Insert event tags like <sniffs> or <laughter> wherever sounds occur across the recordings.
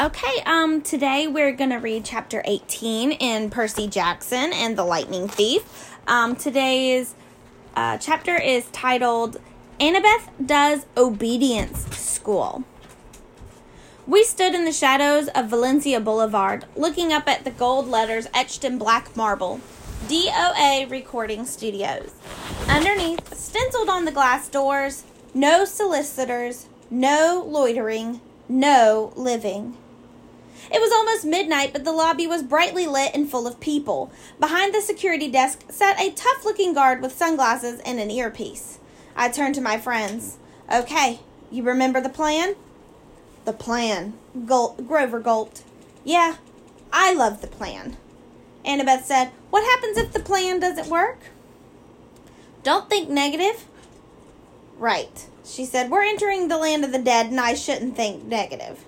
Okay, um, today we're gonna read chapter 18 in Percy Jackson and the Lightning Thief. Um, today's uh, chapter is titled Annabeth Does Obedience School. We stood in the shadows of Valencia Boulevard, looking up at the gold letters etched in black marble DOA Recording Studios. Underneath, stenciled on the glass doors, no solicitors, no loitering, no living. It was almost midnight, but the lobby was brightly lit and full of people. Behind the security desk sat a tough looking guard with sunglasses and an earpiece. I turned to my friends. Okay, you remember the plan? The plan. Gul- Grover gulped. Yeah, I love the plan. Annabeth said, What happens if the plan doesn't work? Don't think negative. Right, she said. We're entering the land of the dead, and I shouldn't think negative.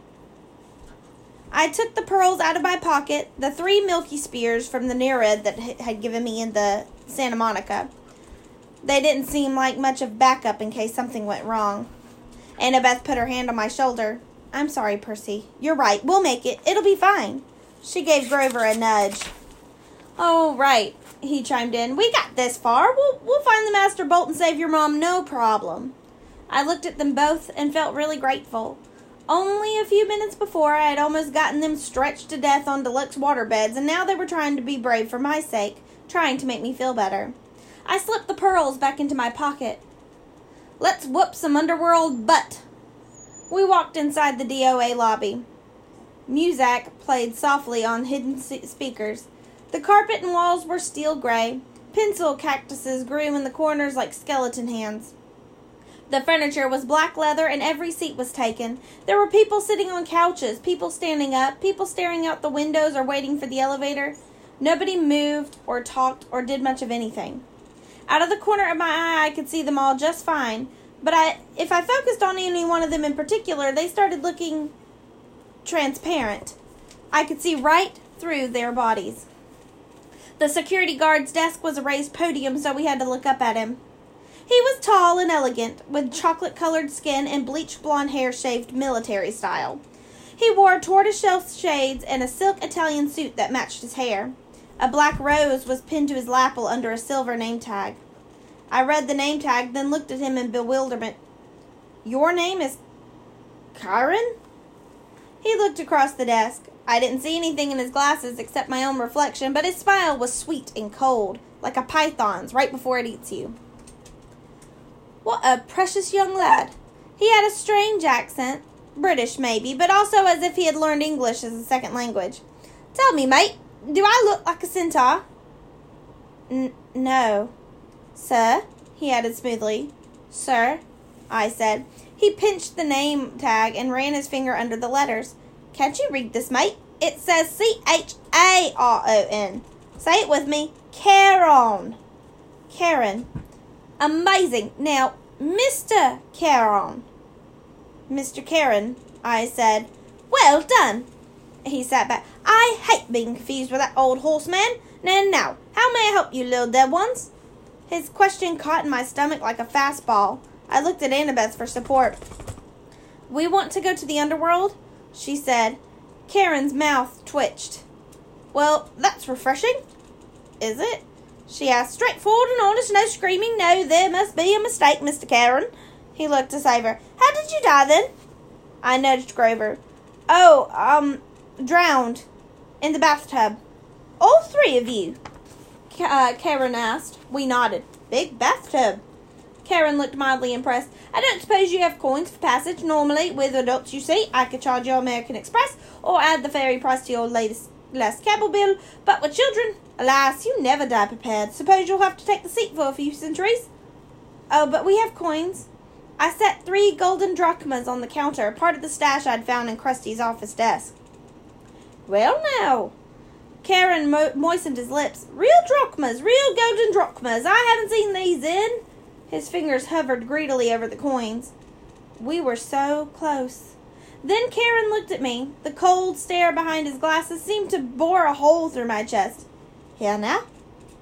I took the pearls out of my pocket, the three Milky Spears from the Nereid that had given me in the Santa Monica. They didn't seem like much of backup in case something went wrong. Annabeth put her hand on my shoulder. I'm sorry, Percy. You're right. We'll make it. It'll be fine. She gave Grover a nudge. Oh, right, he chimed in. We got this far. We'll, we'll find the Master Bolt and save your mom, no problem. I looked at them both and felt really grateful. Only a few minutes before, I had almost gotten them stretched to death on deluxe water beds, and now they were trying to be brave for my sake, trying to make me feel better. I slipped the pearls back into my pocket. Let's whoop some underworld butt. We walked inside the DOA lobby. Muzak played softly on hidden speakers. The carpet and walls were steel gray. Pencil cactuses grew in the corners like skeleton hands. The furniture was black leather and every seat was taken. There were people sitting on couches, people standing up, people staring out the windows or waiting for the elevator. Nobody moved or talked or did much of anything. Out of the corner of my eye, I could see them all just fine, but I, if I focused on any one of them in particular, they started looking transparent. I could see right through their bodies. The security guard's desk was a raised podium, so we had to look up at him. He was tall and elegant, with chocolate colored skin and bleached blonde hair shaved military style. He wore tortoiseshell shades and a silk Italian suit that matched his hair. A black rose was pinned to his lapel under a silver name tag. I read the name tag, then looked at him in bewilderment. Your name is Chiron? He looked across the desk. I didn't see anything in his glasses except my own reflection, but his smile was sweet and cold, like a python's right before it eats you. What a precious young lad. He had a strange accent, British maybe, but also as if he had learned English as a second language. Tell me, mate, do I look like a centaur? N- no. Sir, he added smoothly. Sir, I said. He pinched the name tag and ran his finger under the letters. Can't you read this, mate? It says C H A R O N. Say it with me. Charon. Karen. Amazing. Now, Mr. Charon. Mr. Karen, I said. Well done. He sat back. I hate being confused with that old horseman. Now, now, how may I help you, little dead ones? His question caught in my stomach like a fastball. I looked at Annabeth for support. We want to go to the underworld, she said. Charon's mouth twitched. Well, that's refreshing. Is it? She asked. Straightforward and honest, no screaming. No, there must be a mistake, Mr. Charon. He looked to Saver. How did you die then? I nudged Grover. Oh, um, drowned in the bathtub. All three of you? Uh, Charon asked. We nodded. Big bathtub. Charon looked mildly impressed. I don't suppose you have coins for passage. Normally, with adults, you see, I could charge your American Express or add the ferry price to your latest cable bill. But with children, alas, you never die prepared. Suppose you'll have to take the seat for a few centuries. Oh, but we have coins. I set three golden drachmas on the counter, part of the stash I'd found in Crusty's office desk. Well, now, Charon mo- moistened his lips. Real drachmas, real golden drachmas. I haven't seen these in. His fingers hovered greedily over the coins. We were so close. Then Charon looked at me. The cold stare behind his glasses seemed to bore a hole through my chest. Here now,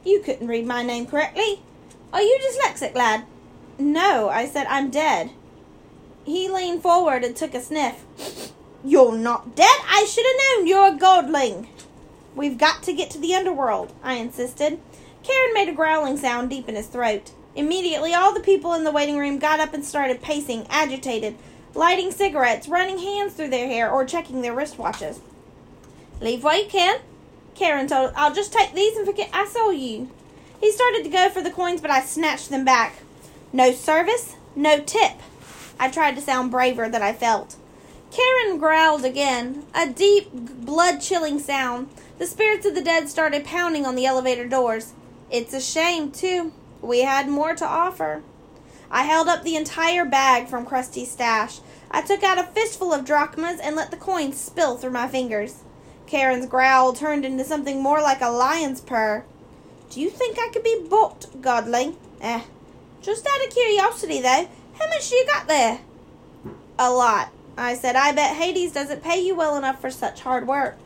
you couldn't read my name correctly. Are you dyslexic, lad? No, I said, I'm dead. He leaned forward and took a sniff. You're not dead. I should have known you're a godling. We've got to get to the underworld, I insisted. Charon made a growling sound deep in his throat. Immediately, all the people in the waiting room got up and started pacing, agitated, lighting cigarettes, running hands through their hair, or checking their wristwatches. Leave while you can, Charon told. I'll just take these and forget I saw you. He started to go for the coins, but I snatched them back. No service, no tip. I tried to sound braver than I felt. Charon growled again, a deep, blood chilling sound. The spirits of the dead started pounding on the elevator doors. It's a shame, too. We had more to offer. I held up the entire bag from Crusty's stash. I took out a fistful of drachmas and let the coins spill through my fingers. Charon's growl turned into something more like a lion's purr. Do you think I could be bought, Godling? Eh. Just out of curiosity, though, how much you got there? A lot. I said, I bet Hades doesn't pay you well enough for such hard work.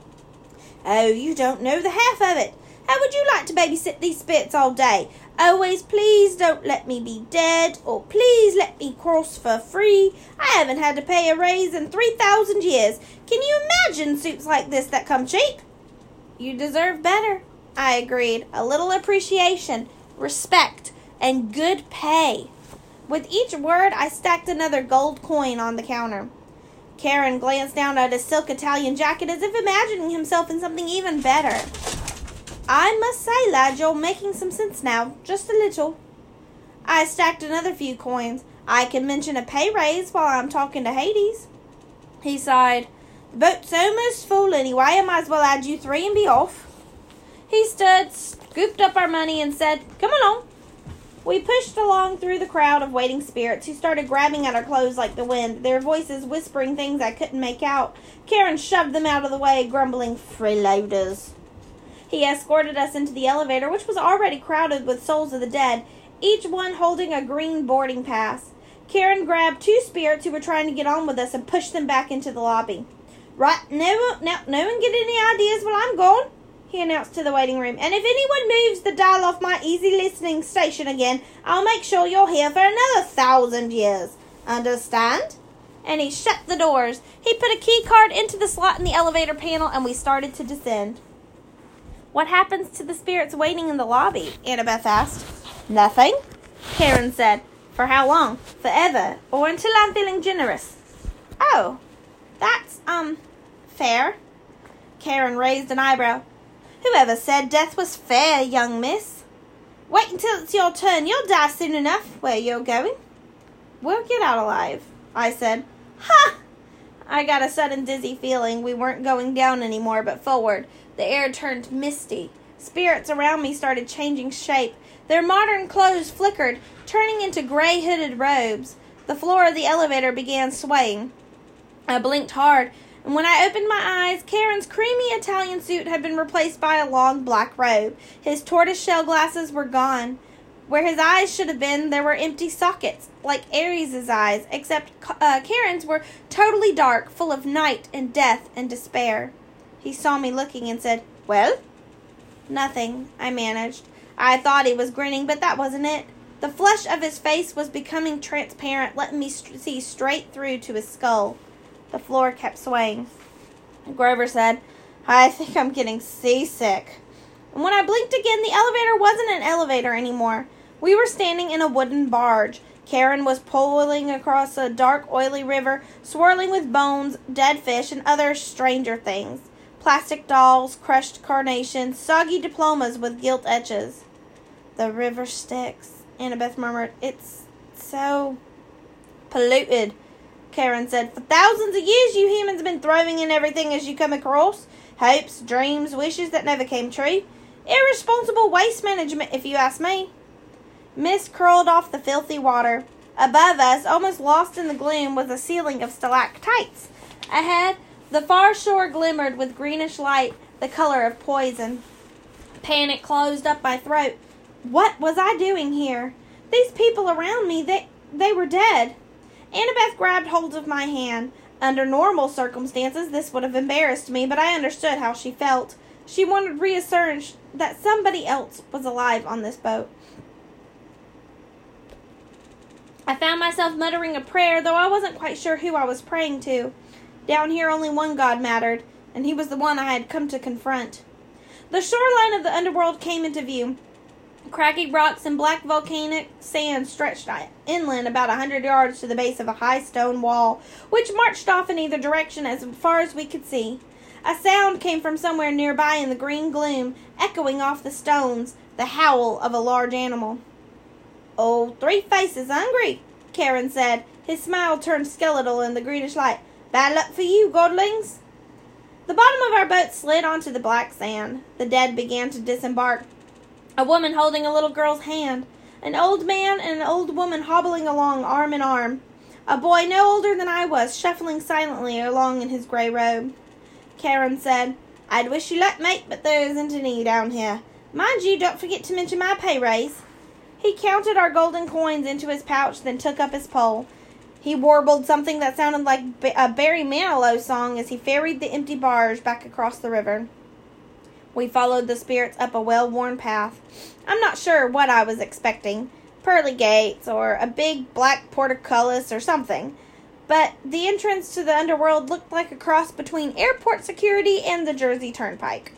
Oh, you don't know the half of it. How would you like to babysit these spits all day? Always, please don't let me be dead, or please let me cross for free. I haven't had to pay a raise in 3,000 years. Can you imagine suits like this that come cheap? You deserve better, I agreed. A little appreciation, respect, and good pay. With each word, I stacked another gold coin on the counter. Charon glanced down at his silk Italian jacket as if imagining himself in something even better. I must say, lad, you're making some sense now, just a little. I stacked another few coins. I can mention a pay raise while I'm talking to Hades. He sighed. The boat's almost full anyway. I might as well add you three and be off. He stood, scooped up our money, and said, Come along. We pushed along through the crowd of waiting spirits who started grabbing at our clothes like the wind, their voices whispering things I couldn't make out. Charon shoved them out of the way, grumbling, freeloaders. He escorted us into the elevator, which was already crowded with souls of the dead, each one holding a green boarding pass. Charon grabbed two spirits who were trying to get on with us and pushed them back into the lobby. Right, no, no, no one get any ideas while I'm gone he announced to the waiting room. And if anyone moves the dial off my easy listening station again, I'll make sure you're here for another thousand years. Understand? And he shut the doors. He put a key card into the slot in the elevator panel and we started to descend. What happens to the spirits waiting in the lobby? Annabeth asked. Nothing, Charon said. For how long? Forever. Or until I'm feeling generous. Oh, that's, um, fair. Charon raised an eyebrow. Whoever said death was fair, young miss? Wait until it's your turn. You'll die soon enough. Where you're going? We'll get out alive, I said. Ha! I got a sudden dizzy feeling we weren't going down anymore, but forward. The air turned misty. Spirits around me started changing shape. Their modern clothes flickered, turning into gray hooded robes. The floor of the elevator began swaying. I blinked hard and when I opened my eyes, Charon's creamy Italian suit had been replaced by a long black robe. His tortoiseshell glasses were gone. Where his eyes should have been, there were empty sockets, like Ares's eyes, except uh, Charon's were totally dark, full of night and death and despair. He saw me looking and said, Well? Nothing, I managed. I thought he was grinning, but that wasn't it. The flesh of his face was becoming transparent, letting me st- see straight through to his skull. The floor kept swaying. Grover said, I think I'm getting seasick. And when I blinked again, the elevator wasn't an elevator anymore. We were standing in a wooden barge. Charon was pulling across a dark, oily river, swirling with bones, dead fish, and other stranger things. Plastic dolls, crushed carnations, soggy diplomas with gilt etches. The river Styx, Annabeth murmured. It's so polluted. Charon said. For thousands of years, you humans have been throwing in everything as you come across hopes, dreams, wishes that never came true. Irresponsible waste management, if you ask me. Mist curled off the filthy water. Above us, almost lost in the gloom, was a ceiling of stalactites. Ahead, the far shore glimmered with greenish light, the color of poison. Panic closed up my throat. What was I doing here? These people around me, they they were dead. Annabeth grabbed hold of my hand. Under normal circumstances, this would have embarrassed me, but I understood how she felt. She wanted reassurance that somebody else was alive on this boat. I found myself muttering a prayer, though I wasn't quite sure who I was praying to. Down here, only one God mattered, and he was the one I had come to confront. The shoreline of the underworld came into view. Craggy rocks and black volcanic sand stretched inland about a hundred yards to the base of a high stone wall, which marched off in either direction as far as we could see. A sound came from somewhere nearby in the green gloom, echoing off the stones, the howl of a large animal. Oh, Three Faces hungry, Charon said. His smile turned skeletal in the greenish light. Bad luck for you, godlings. The bottom of our boat slid onto the black sand. The dead began to disembark. A woman holding a little girl's hand. An old man and an old woman hobbling along arm in arm. A boy no older than I was, shuffling silently along in his gray robe. Charon said, I'd wish you luck, mate, but there isn't any down here. Mind you, don't forget to mention my pay raise. He counted our golden coins into his pouch, then took up his pole. He warbled something that sounded like a Barry Manilow song as he ferried the empty barge back across the river. We followed the spirits up a well worn path. I'm not sure what I was expecting pearly gates or a big black portcullis or something. But the entrance to the underworld looked like a cross between airport security and the Jersey Turnpike.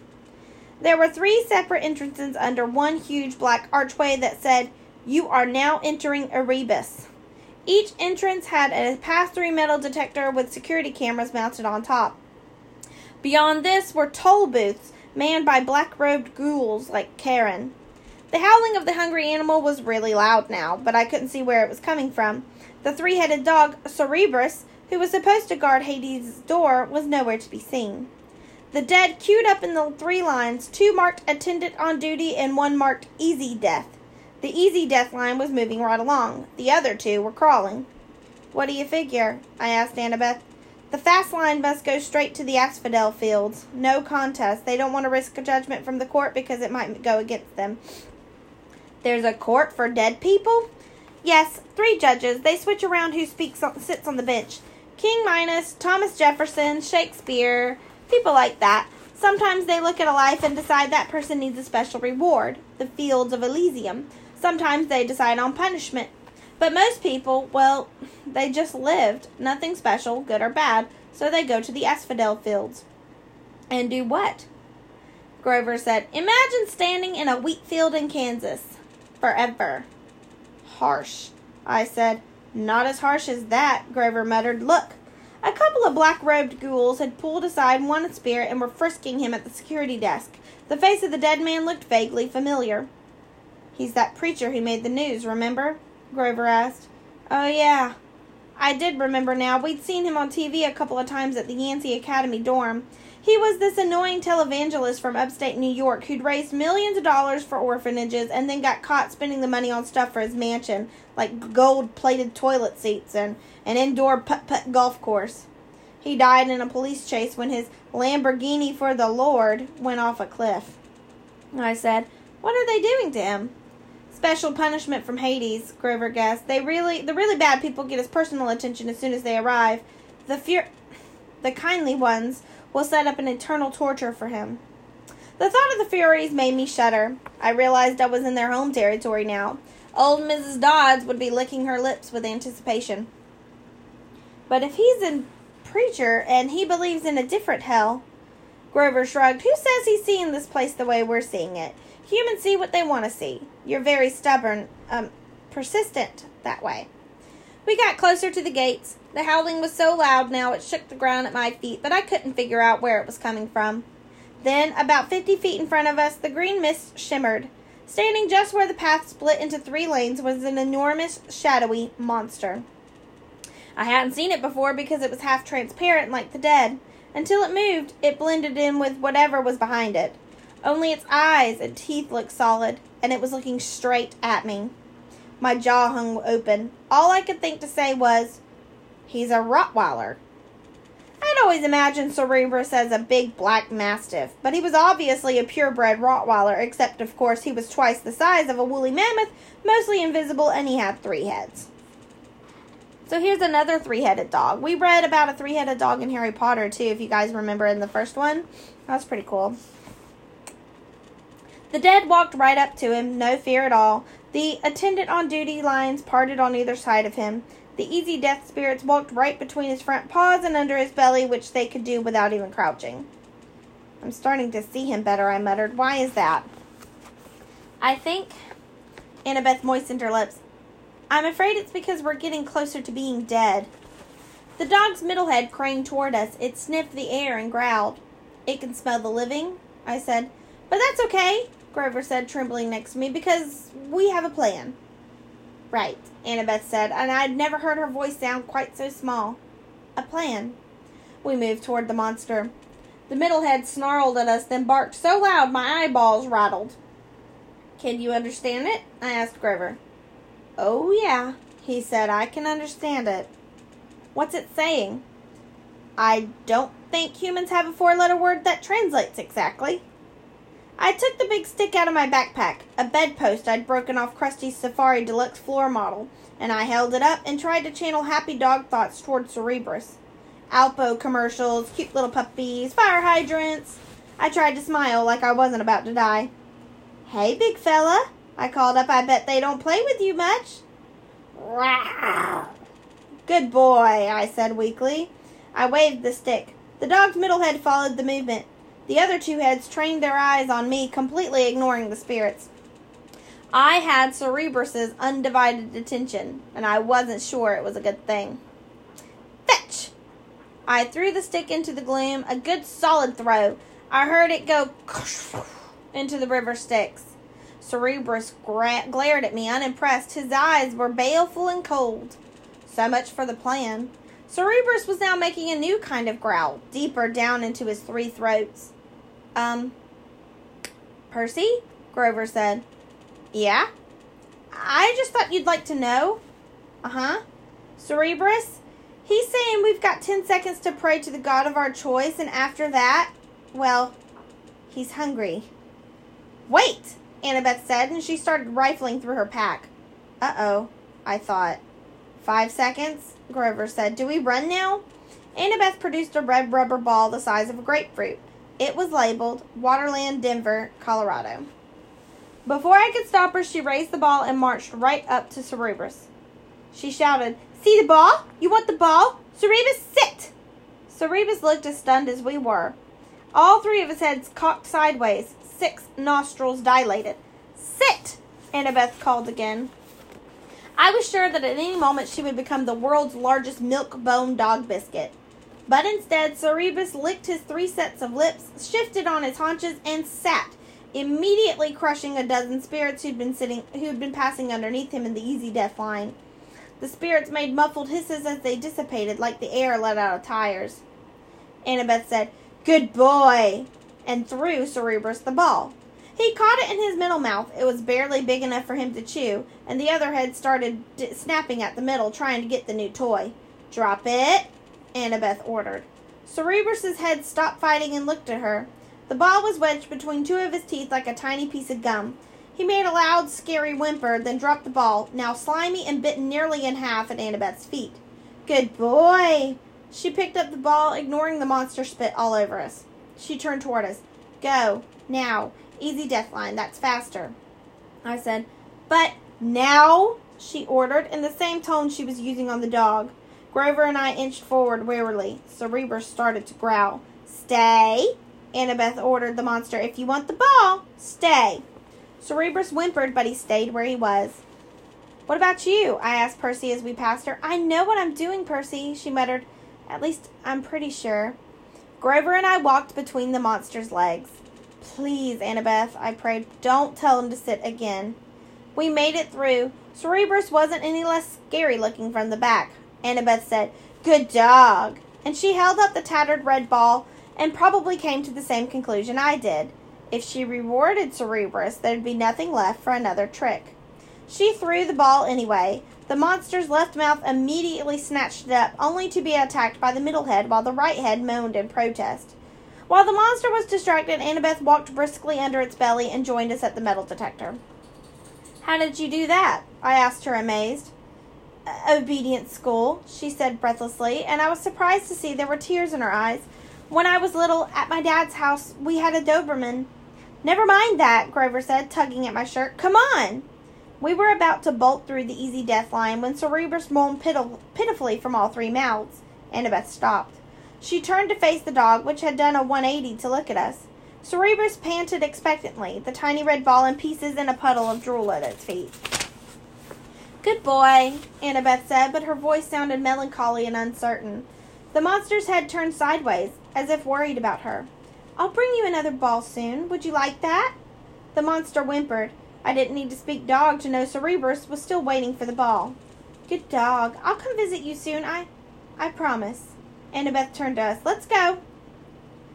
There were three separate entrances under one huge black archway that said, You are now entering Erebus. Each entrance had a pass through metal detector with security cameras mounted on top. Beyond this were toll booths manned by black robed ghouls like Charon. The howling of the hungry animal was really loud now, but I couldn't see where it was coming from. The three headed dog, Cerebrus, who was supposed to guard Hades' door, was nowhere to be seen. The dead queued up in the three lines, two marked attendant on duty and one marked easy death. The easy death line was moving right along. The other two were crawling. What do you figure? I asked Annabeth. The fast line must go straight to the asphodel fields. No contest. They don't want to risk a judgment from the court because it might go against them. There's a court for dead people? Yes, three judges. They switch around who speaks on, sits on the bench. King Minos, Thomas Jefferson, Shakespeare, people like that. Sometimes they look at a life and decide that person needs a special reward, the fields of Elysium. Sometimes they decide on punishment. But most people, well, they just lived. Nothing special, good or bad, so they go to the asphodel fields. And do what? Grover said, Imagine standing in a wheat field in Kansas. Forever. Harsh. I said, Not as harsh as that, Grover muttered. Look. A couple of black robed ghouls had pulled aside one spirit and were frisking him at the security desk. The face of the dead man looked vaguely familiar. He's that preacher who made the news, remember? Grover asked. Oh, yeah. I did remember now. We'd seen him on TV a couple of times at the Yancey Academy dorm. He was this annoying televangelist from upstate New York who'd raised millions of dollars for orphanages and then got caught spending the money on stuff for his mansion, like gold plated toilet seats and an indoor putt putt golf course. He died in a police chase when his Lamborghini for the Lord went off a cliff. I said, What are they doing to him? Special punishment from Hades, Grover guessed. They really the really bad people get his personal attention as soon as they arrive. The fear the kindly ones will set up an eternal torture for him. The thought of the Furies made me shudder. I realized I was in their home territory now. Old Mrs. Dodds would be licking her lips with anticipation. But if he's a preacher and he believes in a different hell, Grover shrugged. Who says he's seeing this place the way we're seeing it? Humans see what they want to see. You're very stubborn, um, persistent that way. We got closer to the gates. The howling was so loud now it shook the ground at my feet, but I couldn't figure out where it was coming from. Then, about fifty feet in front of us, the green mist shimmered. Standing just where the path split into three lanes was an enormous, shadowy monster. I hadn't seen it before because it was half transparent like the dead. Until it moved, it blended in with whatever was behind it. Only its eyes and teeth looked solid, and it was looking straight at me. My jaw hung open. All I could think to say was, He's a Rottweiler. I'd always imagined Cerberus as a big black mastiff, but he was obviously a purebred Rottweiler, except, of course, he was twice the size of a woolly mammoth, mostly invisible, and he had three heads. So here's another three headed dog. We read about a three headed dog in Harry Potter, too, if you guys remember in the first one. That's pretty cool. The dead walked right up to him, no fear at all. The attendant on duty lines parted on either side of him. The easy death spirits walked right between his front paws and under his belly, which they could do without even crouching. I'm starting to see him better, I muttered. Why is that? I think. Annabeth moistened her lips. I'm afraid it's because we're getting closer to being dead. The dog's middle head craned toward us. It sniffed the air and growled. It can smell the living, I said. But that's okay, Grover said, trembling next to me, because we have a plan. Right, Annabeth said, and I'd never heard her voice sound quite so small. A plan. We moved toward the monster. The middle head snarled at us, then barked so loud my eyeballs rattled. Can you understand it? I asked Grover. Oh, yeah, he said. I can understand it. What's it saying? I don't think humans have a four letter word that translates exactly. I took the big stick out of my backpack, a bedpost I'd broken off Crusty's Safari Deluxe floor model, and I held it up and tried to channel happy dog thoughts toward Cerebrus. Alpo commercials, cute little puppies, fire hydrants. I tried to smile like I wasn't about to die. Hey, big fella, I called up. I bet they don't play with you much. Good boy, I said weakly. I waved the stick. The dog's middle head followed the movement. The other two heads trained their eyes on me, completely ignoring the spirits. I had Cerebrus's undivided attention, and I wasn't sure it was a good thing. Fetch! I threw the stick into the gloom, a good solid throw. I heard it go <sniffs> into the river Styx. Cerebrus gra- glared at me, unimpressed. His eyes were baleful and cold. So much for the plan. Cerebrus was now making a new kind of growl, deeper down into his three throats. Um, Percy? Grover said. Yeah? I just thought you'd like to know. Uh huh. Cerebrus? He's saying we've got 10 seconds to pray to the God of our choice, and after that, well, he's hungry. Wait, Annabeth said, and she started rifling through her pack. Uh oh, I thought. Five seconds, Grover said. Do we run now? Annabeth produced a red rubber ball the size of a grapefruit. It was labeled Waterland, Denver, Colorado. Before I could stop her, she raised the ball and marched right up to Cerebrus. She shouted, See the ball? You want the ball? Cerebus, sit! Cerebus looked as stunned as we were. All three of his heads cocked sideways, six nostrils dilated. Sit! Annabeth called again. I was sure that at any moment she would become the world's largest milk bone dog biscuit. But instead, Cerebus licked his three sets of lips, shifted on his haunches, and sat, immediately crushing a dozen spirits who'd been sitting who'd been passing underneath him in the easy death line. The spirits made muffled hisses as they dissipated, like the air let out of tires. Annabeth said, Good boy! and threw Cerebrus the ball. He caught it in his middle mouth. It was barely big enough for him to chew, and the other head started d- snapping at the middle, trying to get the new toy. Drop it, Annabeth ordered. Cerebrus's head stopped fighting and looked at her. The ball was wedged between two of his teeth like a tiny piece of gum. He made a loud, scary whimper, then dropped the ball, now slimy and bitten nearly in half at Annabeth's feet. Good boy! She picked up the ball, ignoring the monster spit all over us. She turned toward us. Go, now. Easy death line, that's faster. I said, But now? She ordered, in the same tone she was using on the dog. Grover and I inched forward wearily. Cerebrus started to growl. Stay, Annabeth ordered the monster. If you want the ball, stay. Cerebrus whimpered, but he stayed where he was. What about you? I asked Percy as we passed her. I know what I'm doing, Percy, she muttered. At least I'm pretty sure. Grover and I walked between the monster's legs. Please, Annabeth, I prayed, don't tell him to sit again. We made it through. Cerebrus wasn't any less scary looking from the back. Annabeth said, Good dog. And she held up the tattered red ball and probably came to the same conclusion I did. If she rewarded Cerebrus, there'd be nothing left for another trick. She threw the ball anyway. The monster's left mouth immediately snatched it up, only to be attacked by the middle head while the right head moaned in protest. While the monster was distracted, Annabeth walked briskly under its belly and joined us at the metal detector. How did you do that? I asked her, amazed. Obedient school, she said breathlessly, and I was surprised to see there were tears in her eyes. When I was little, at my dad's house, we had a Doberman. Never mind that, Grover said, tugging at my shirt. Come on! We were about to bolt through the easy death line when Cerebrus moaned pitif- pitifully from all three mouths. Annabeth stopped. She turned to face the dog, which had done a 180 to look at us. Cerebrus panted expectantly, the tiny red ball in pieces and a puddle of drool at its feet. Good boy, Annabeth said, but her voice sounded melancholy and uncertain. The monster's head turned sideways, as if worried about her. I'll bring you another ball soon. Would you like that? The monster whimpered. I didn't need to speak dog to know Cerebrus was still waiting for the ball. Good dog. I'll come visit you soon. I I promise. Annabeth turned to us. Let's go.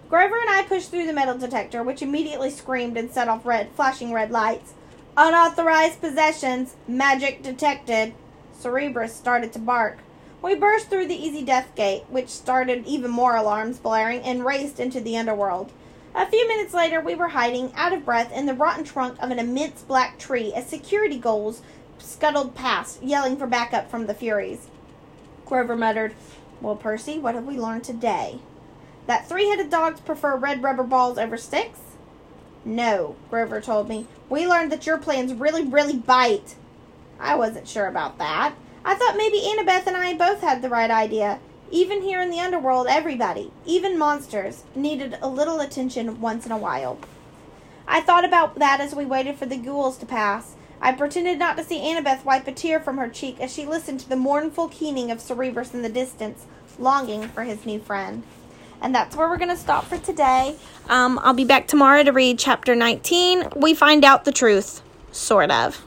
Grover and I pushed through the metal detector, which immediately screamed and set off red flashing red lights. Unauthorized possessions. Magic detected. Cerebrus started to bark. We burst through the easy death gate, which started even more alarms blaring, and raced into the underworld. A few minutes later, we were hiding, out of breath, in the rotten trunk of an immense black tree as security ghouls scuttled past, yelling for backup from the Furies. Grover muttered, Well, Percy, what have we learned today? That three headed dogs prefer red rubber balls over sticks? No, Grover told me. We learned that your plans really, really bite. I wasn't sure about that. I thought maybe Annabeth and I both had the right idea. Even here in the underworld, everybody, even monsters, needed a little attention once in a while. I thought about that as we waited for the ghouls to pass. I pretended not to see Annabeth wipe a tear from her cheek as she listened to the mournful keening of Cerebrus in the distance, longing for his new friend. And that's where we're going to stop for today. Um, I'll be back tomorrow to read chapter 19. We find out the truth, sort of.